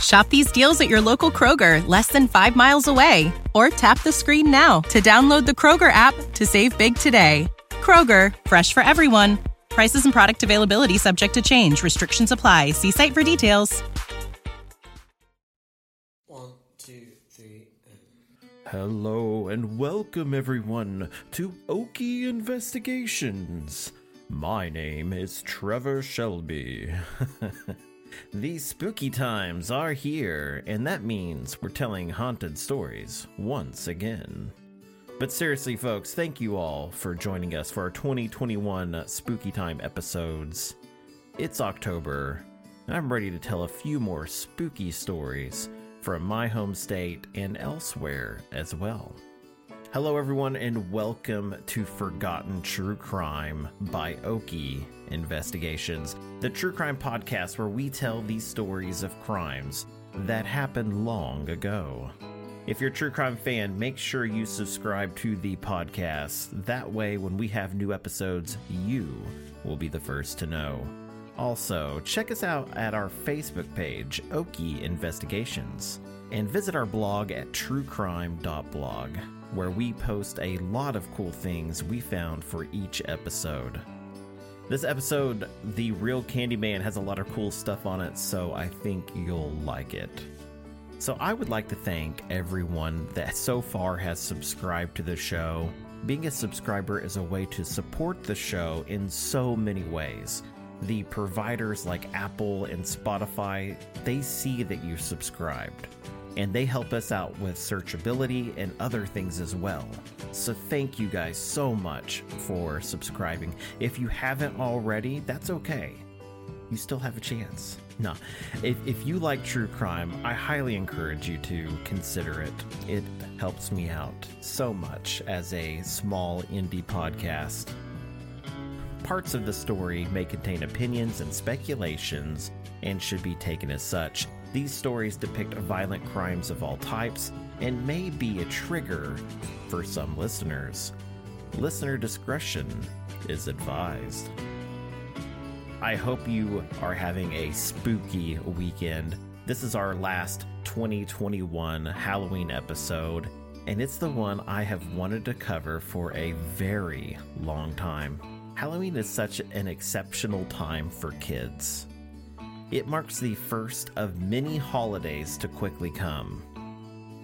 Shop these deals at your local Kroger, less than five miles away. Or tap the screen now to download the Kroger app to save big today. Kroger, fresh for everyone. Prices and product availability subject to change. Restrictions apply. See site for details. One, two, three, and... Hello and welcome everyone to Okie Investigations. My name is Trevor Shelby. These spooky times are here, and that means we're telling haunted stories once again. But seriously, folks, thank you all for joining us for our 2021 Spooky Time episodes. It's October, and I'm ready to tell a few more spooky stories from my home state and elsewhere as well. Hello, everyone, and welcome to Forgotten True Crime by Okie Investigations, the true crime podcast where we tell these stories of crimes that happened long ago. If you're a true crime fan, make sure you subscribe to the podcast. That way, when we have new episodes, you will be the first to know. Also, check us out at our Facebook page, Okie Investigations, and visit our blog at truecrime.blog, where we post a lot of cool things we found for each episode. This episode, The Real Candyman, has a lot of cool stuff on it, so I think you'll like it. So, I would like to thank everyone that so far has subscribed to the show. Being a subscriber is a way to support the show in so many ways. The providers like Apple and Spotify, they see that you subscribed and they help us out with searchability and other things as well. So, thank you guys so much for subscribing. If you haven't already, that's okay. You still have a chance. No, if, if you like true crime, I highly encourage you to consider it. It helps me out so much as a small indie podcast. Parts of the story may contain opinions and speculations and should be taken as such. These stories depict violent crimes of all types and may be a trigger for some listeners. Listener discretion is advised. I hope you are having a spooky weekend. This is our last 2021 Halloween episode, and it's the one I have wanted to cover for a very long time. Halloween is such an exceptional time for kids. It marks the first of many holidays to quickly come.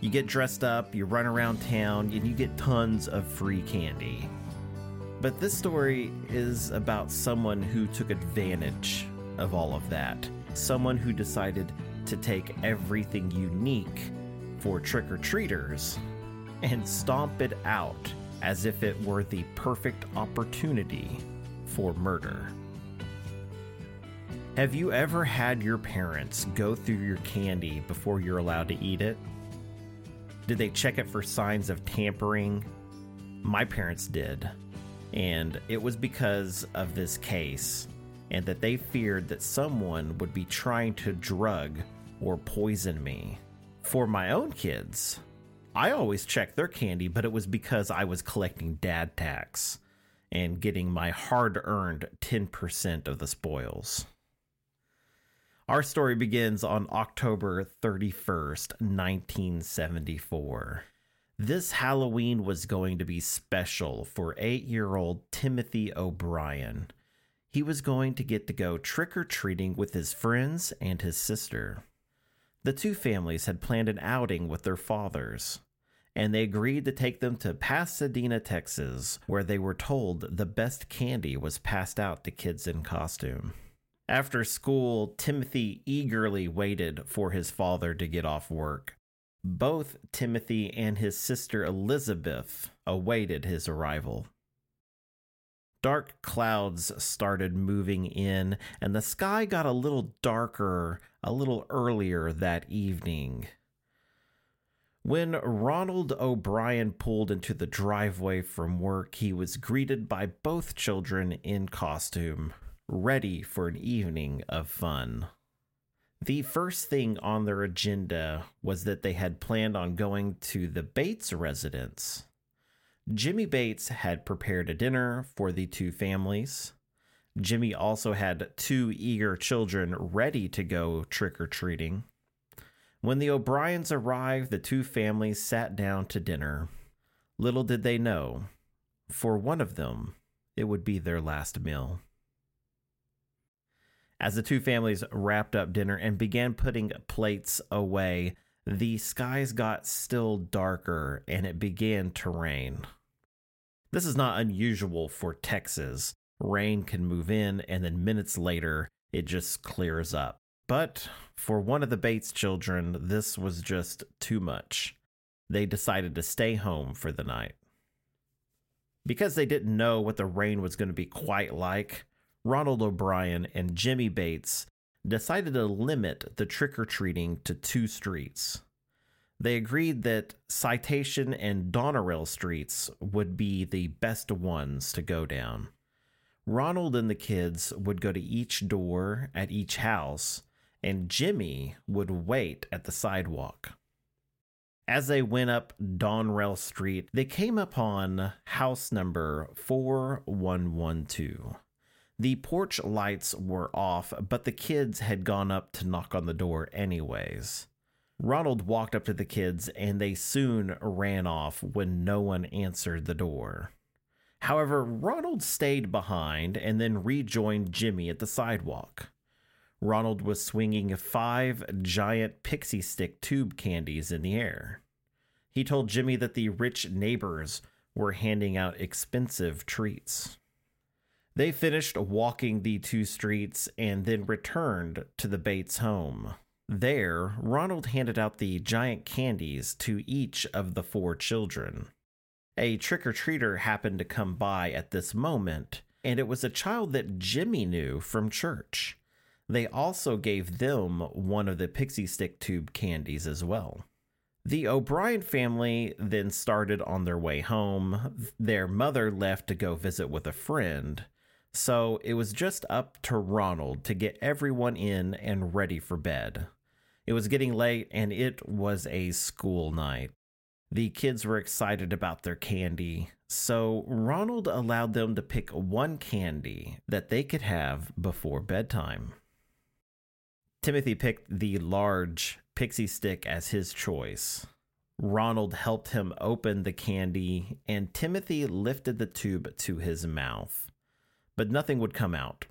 You get dressed up, you run around town, and you get tons of free candy. But this story is about someone who took advantage of all of that. Someone who decided to take everything unique for trick or treaters and stomp it out as if it were the perfect opportunity for murder. Have you ever had your parents go through your candy before you're allowed to eat it? Did they check it for signs of tampering? My parents did. And it was because of this case, and that they feared that someone would be trying to drug or poison me. For my own kids, I always checked their candy, but it was because I was collecting dad tax and getting my hard earned 10% of the spoils. Our story begins on October 31st, 1974. This Halloween was going to be special for eight year old Timothy O'Bryan. He was going to get to go trick or treating with his friends and his sister. The two families had planned an outing with their fathers, and they agreed to take them to Pasadena, Texas, where they were told the best candy was passed out to kids in costume. After school, Timothy eagerly waited for his father to get off work. Both Timothy and his sister Elizabeth awaited his arrival. Dark clouds started moving in, and the sky got a little darker a little earlier that evening. When Ronald O'Bryan pulled into the driveway from work, he was greeted by both children in costume, ready for an evening of fun. The first thing on their agenda was that they had planned on going to the Bates residence. Jimmy Bates had prepared a dinner for the two families. Jimmy also had two eager children ready to go trick or treating. When the O'Bryans arrived, the two families sat down to dinner. Little did they know, for one of them, it would be their last meal. As the two families wrapped up dinner and began putting plates away, the skies got still darker and it began to rain. This is not unusual for Texas. Rain can move in and then minutes later it just clears up. But for one of the Bates children, this was just too much. They decided to stay home for the night. Because they didn't know what the rain was going to be quite like, Ronald O'Bryan and Jimmy Bates decided to limit the trick or treating to two streets. They agreed that Citation and Donerail streets would be the best ones to go down. Ronald and the kids would go to each door at each house, and Jimmy would wait at the sidewalk. As they went up Donerail Street, they came upon house number 4112. The porch lights were off, but the kids had gone up to knock on the door anyways. Ronald walked up to the kids and they soon ran off when no one answered the door. However, Ronald stayed behind and then rejoined Jimmy at the sidewalk. Ronald was swinging five giant pixie stick tube candies in the air. He told Jimmy that the rich neighbors were handing out expensive treats. They finished walking the two streets and then returned to the Bates home. There, Ronald handed out the giant candies to each of the four children. A trick or treater happened to come by at this moment, and it was a child that Jimmy knew from church. They also gave them one of the pixie stick tube candies as well. The O'Bryan family then started on their way home. Their mother left to go visit with a friend, so it was just up to Ronald to get everyone in and ready for bed. It was getting late and it was a school night. The kids were excited about their candy, so Ronald allowed them to pick one candy that they could have before bedtime. Timothy picked the large pixie stick as his choice. Ronald helped him open the candy, and Timothy lifted the tube to his mouth but nothing would come out.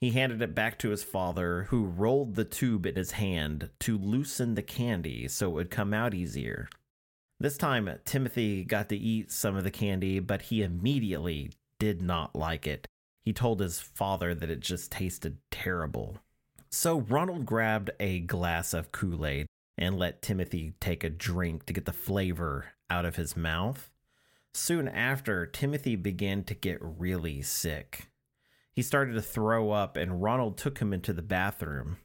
He handed it back to his father, who rolled the tube in his hand to loosen the candy so it would come out easier. This time, Timothy got to eat some of the candy, but he immediately did not like it. He told his father that it just tasted terrible. So Ronald grabbed a glass of Kool Aid and let Timothy take a drink to get the flavor out of his mouth. Soon after, Timothy began to get really sick. He started to throw up, and Ronald took him into the bathroom.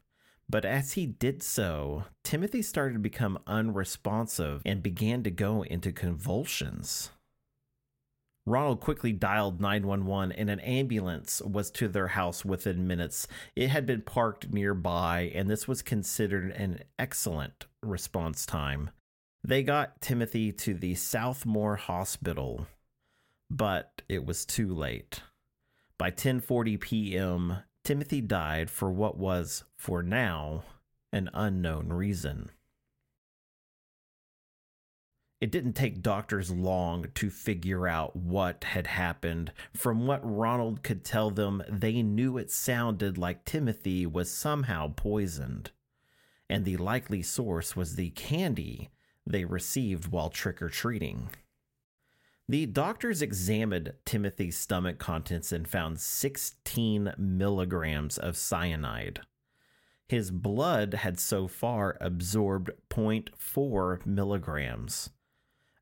But as he did so, Timothy started to become unresponsive and began to go into convulsions. Ronald quickly dialed 911 and an ambulance was to their house within minutes. It had been parked nearby, and this was considered an excellent response time. They got Timothy to the Southmore Hospital, but it was too late. By 10:40 p.m., Timothy died for what was, for now, an unknown reason. It didn't take doctors long to figure out what had happened. From what Ronald could tell them, they knew it sounded like Timothy was somehow poisoned. And the likely source was the candy they received while trick or treating. The doctors examined Timothy's stomach contents and found 16 milligrams of cyanide. His blood had so far absorbed 0.4 milligrams.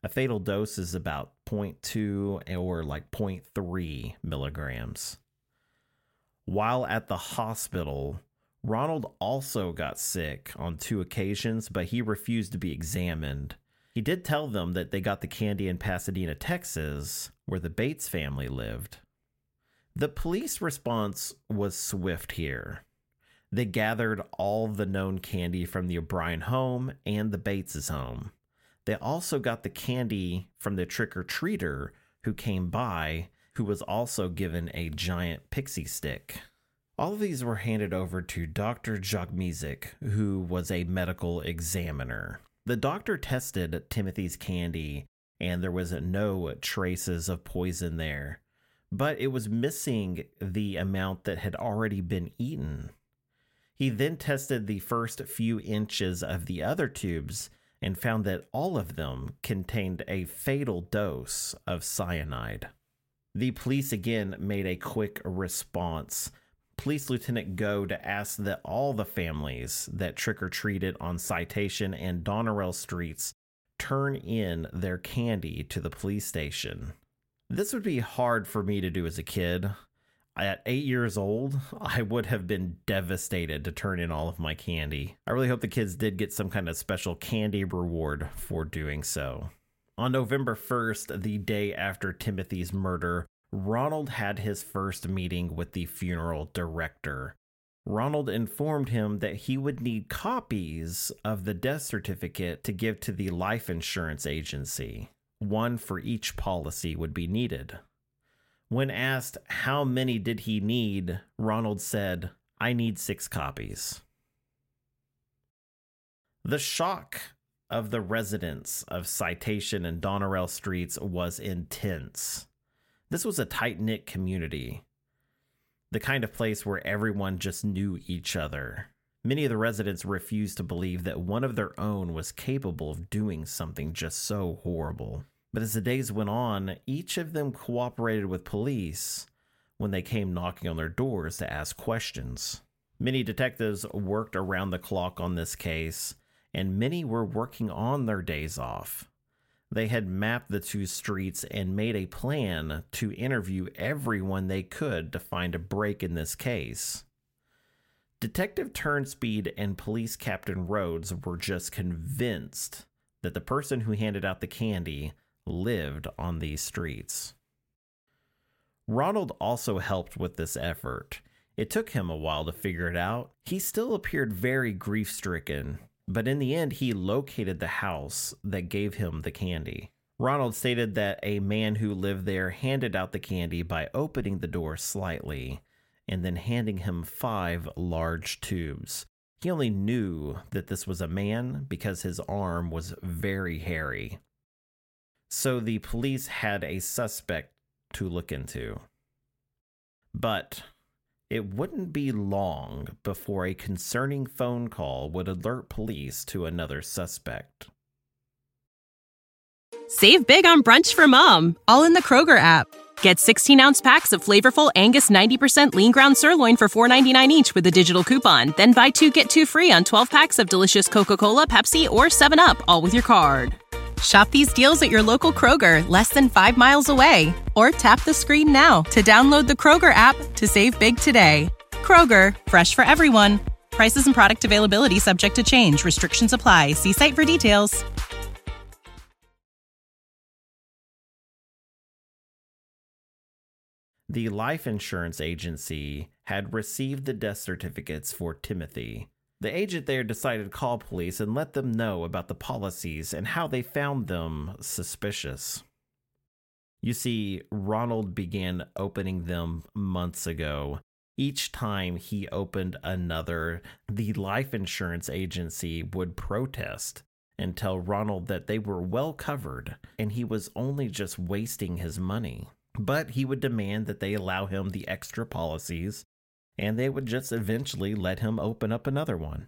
A fatal dose is about 0.2 or like 0.3 milligrams. While at the hospital, Ronald also got sick on two occasions, but he refused to be examined. He did tell them that they got the candy in Pasadena, Texas, where the Bates family lived. The police response was swift here. They gathered all the known candy from the O'Bryan home and the Bates' home. They also got the candy from the trick or treater who came by, who was also given a giant pixie stick. All of these were handed over to Dr. Jogmisic, who was a medical examiner. The doctor tested Timothy's candy, and there was no traces of poison there, but it was missing the amount that had already been eaten. He then tested the first few inches of the other tubes and found that all of them contained a fatal dose of cyanide. The police again made a quick response. Police Lieutenant Go to ask that all the families that trick or treated on Citation and Donerail streets turn in their candy to the police station. This would be hard for me to do as a kid at eight years old, I would have been devastated to turn in all of my candy. I really hope the kids did get some kind of special candy reward for doing so. On November 1st, the day after Timothy's murder, Ronald had his first meeting with the funeral director. Ronald informed him that he would need copies of the death certificate to give to the life insurance agency. One for each policy would be needed. When asked how many did he need, Ronald said, I need six copies. The shock of the residents of Citation and Donerail streets was intense. This was a tight knit community, the kind of place where everyone just knew each other. Many of the residents refused to believe that one of their own was capable of doing something just so horrible. But as the days went on, each of them cooperated with police when they came knocking on their doors to ask questions. Many detectives worked around the clock on this case, and many were working on their days off. They had mapped the two streets and made a plan to interview everyone they could to find a break in this case. Detective Turnspeed and Police Captain Rhodes were just convinced that the person who handed out the candy lived on these streets. Ronald also helped with this effort. It took him a while to figure it out. He still appeared very grief stricken, but in the end, he located the house that gave him the candy. Ronald stated that a man who lived there handed out the candy by opening the door slightly and then handing him five large tubes. He only knew that this was a man because his arm was very hairy. So the police had a suspect to look into. But it wouldn't be long before a concerning phone call would alert police to another suspect. Save big on brunch for mom, all in the Kroger app. Get 16 ounce packs of flavorful Angus 90% lean ground sirloin for $4.99 each with a digital coupon. Then buy two get two free on 12 packs of delicious Coca Cola, Pepsi, or 7UP, all with your card. Shop these deals at your local Kroger, less than five miles away. Or tap the screen now to download the Kroger app to save big today. Kroger, fresh for everyone. Prices and product availability subject to change. Restrictions apply. See site for details. The life insurance agency had received the death certificates for Timothy the agent there decided to call police and let them know about the policies and how they found them suspicious. You see, Ronald began opening them months ago. Each time he opened another, the life insurance agency would protest and tell Ronald that they were well covered and he was only just wasting his money. But he would demand that they allow him the extra policies and they would just eventually let him open up another one.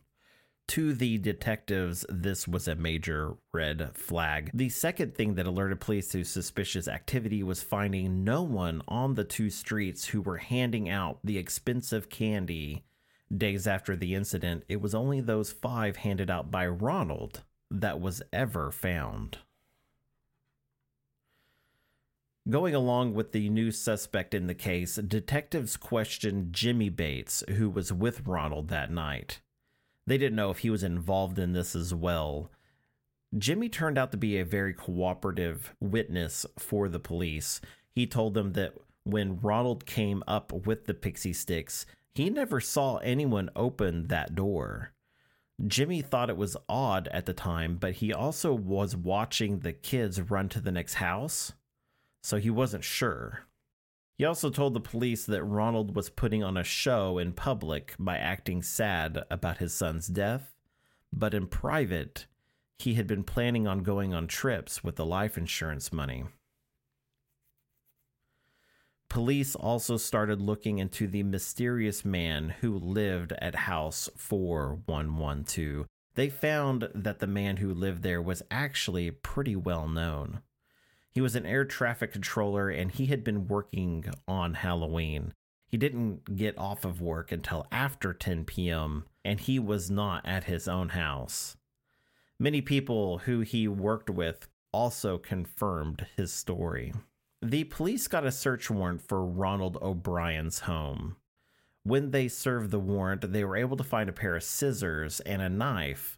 To the detectives, this was a major red flag. The second thing that alerted police to suspicious activity was finding no one on the two streets who were handing out the expensive candy days after the incident. It was only those five handed out by Ronald that was ever found. Going along with the new suspect in the case, detectives questioned Jimmy Bates, who was with Ronald that night. They didn't know if he was involved in this as well. Jimmy turned out to be a very cooperative witness for the police. He told them that when Ronald came up with the pixie sticks, he never saw anyone open that door. Jimmy thought it was odd at the time, but he also was watching the kids run to the next house, so he wasn't sure. He also told the police that Ronald was putting on a show in public by acting sad about his son's death, but in private, he had been planning on going on trips with the life insurance money. Police also started looking into the mysterious man who lived at House 4112. They found that the man who lived there was actually pretty well known. He was an air traffic controller and he had been working on Halloween. He didn't get off of work until after 10 p.m., and he was not at his own house. Many people who he worked with also confirmed his story. The police got a search warrant for Ronald O'Bryan's home. When they served the warrant, they were able to find a pair of scissors and a knife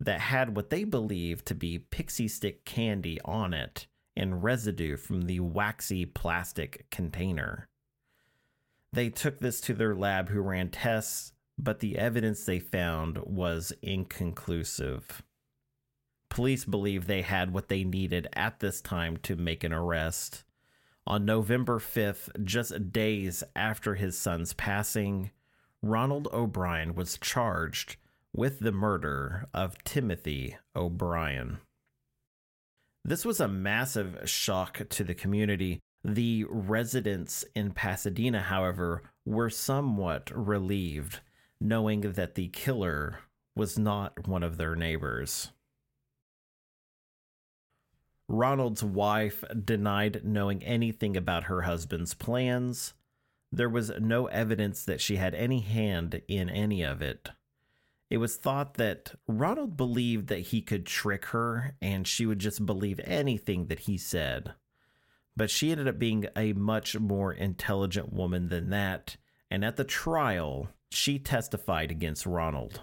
that had what they believed to be pixie stick candy on it and residue from the waxy plastic container. They took this to their lab, who ran tests, but the evidence they found was inconclusive. Police believe they had what they needed at this time to make an arrest. On November 5th, just days after his son's passing, Ronald O'Bryan was charged with the murder of Timothy O'Bryan. This was a massive shock to the community. The residents in Pasadena, however, were somewhat relieved knowing that the killer was not one of their neighbors. Ronald's wife denied knowing anything about her husband's plans. There was no evidence that she had any hand in any of it. It was thought that Ronald believed that he could trick her and she would just believe anything that he said. But she ended up being a much more intelligent woman than that, and at the trial, she testified against Ronald.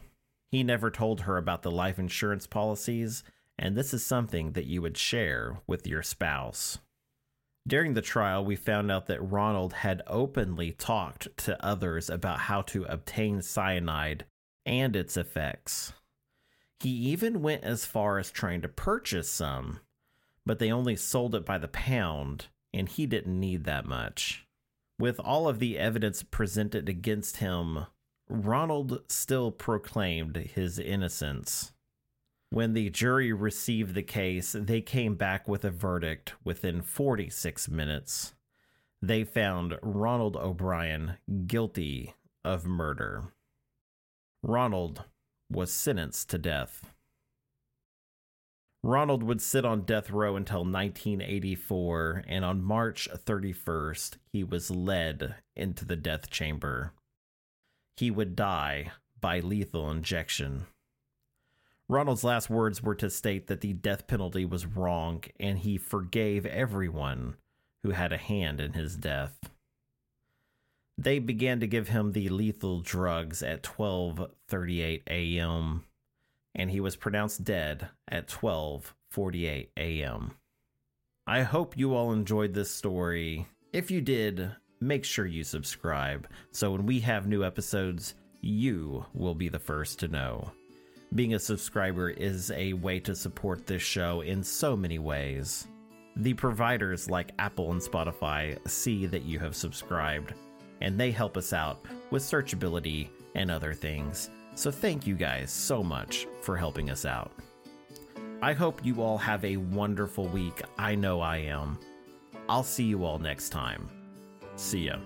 He never told her about the life insurance policies, and this is something that you would share with your spouse. During the trial, we found out that Ronald had openly talked to others about how to obtain cyanide and its effects. He even went as far as trying to purchase some, but they only sold it by the pound, and he didn't need that much. With all of the evidence presented against him, Ronald still proclaimed his innocence. When the jury received the case, they came back with a verdict within 46 minutes. They found Ronald O'Bryan guilty of murder. Ronald was sentenced to death. Ronald would sit on death row until 1984, and on March 31st, he was led into the death chamber. He would die by lethal injection. Ronald's last words were to state that the death penalty was wrong and he forgave everyone who had a hand in his death. They began to give him the lethal drugs at 12:38 a.m. and he was pronounced dead at 12:48 a.m. I hope you all enjoyed this story. If you did, make sure you subscribe so when we have new episodes, you will be the first to know. Being a subscriber is a way to support this show in so many ways. The providers like Apple and Spotify see that you have subscribed and they help us out with searchability and other things. So thank you guys so much for helping us out. I hope you all have a wonderful week. I know I am. I'll see you all next time. See ya.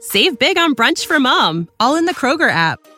Save big on brunch for mom, all in the Kroger app.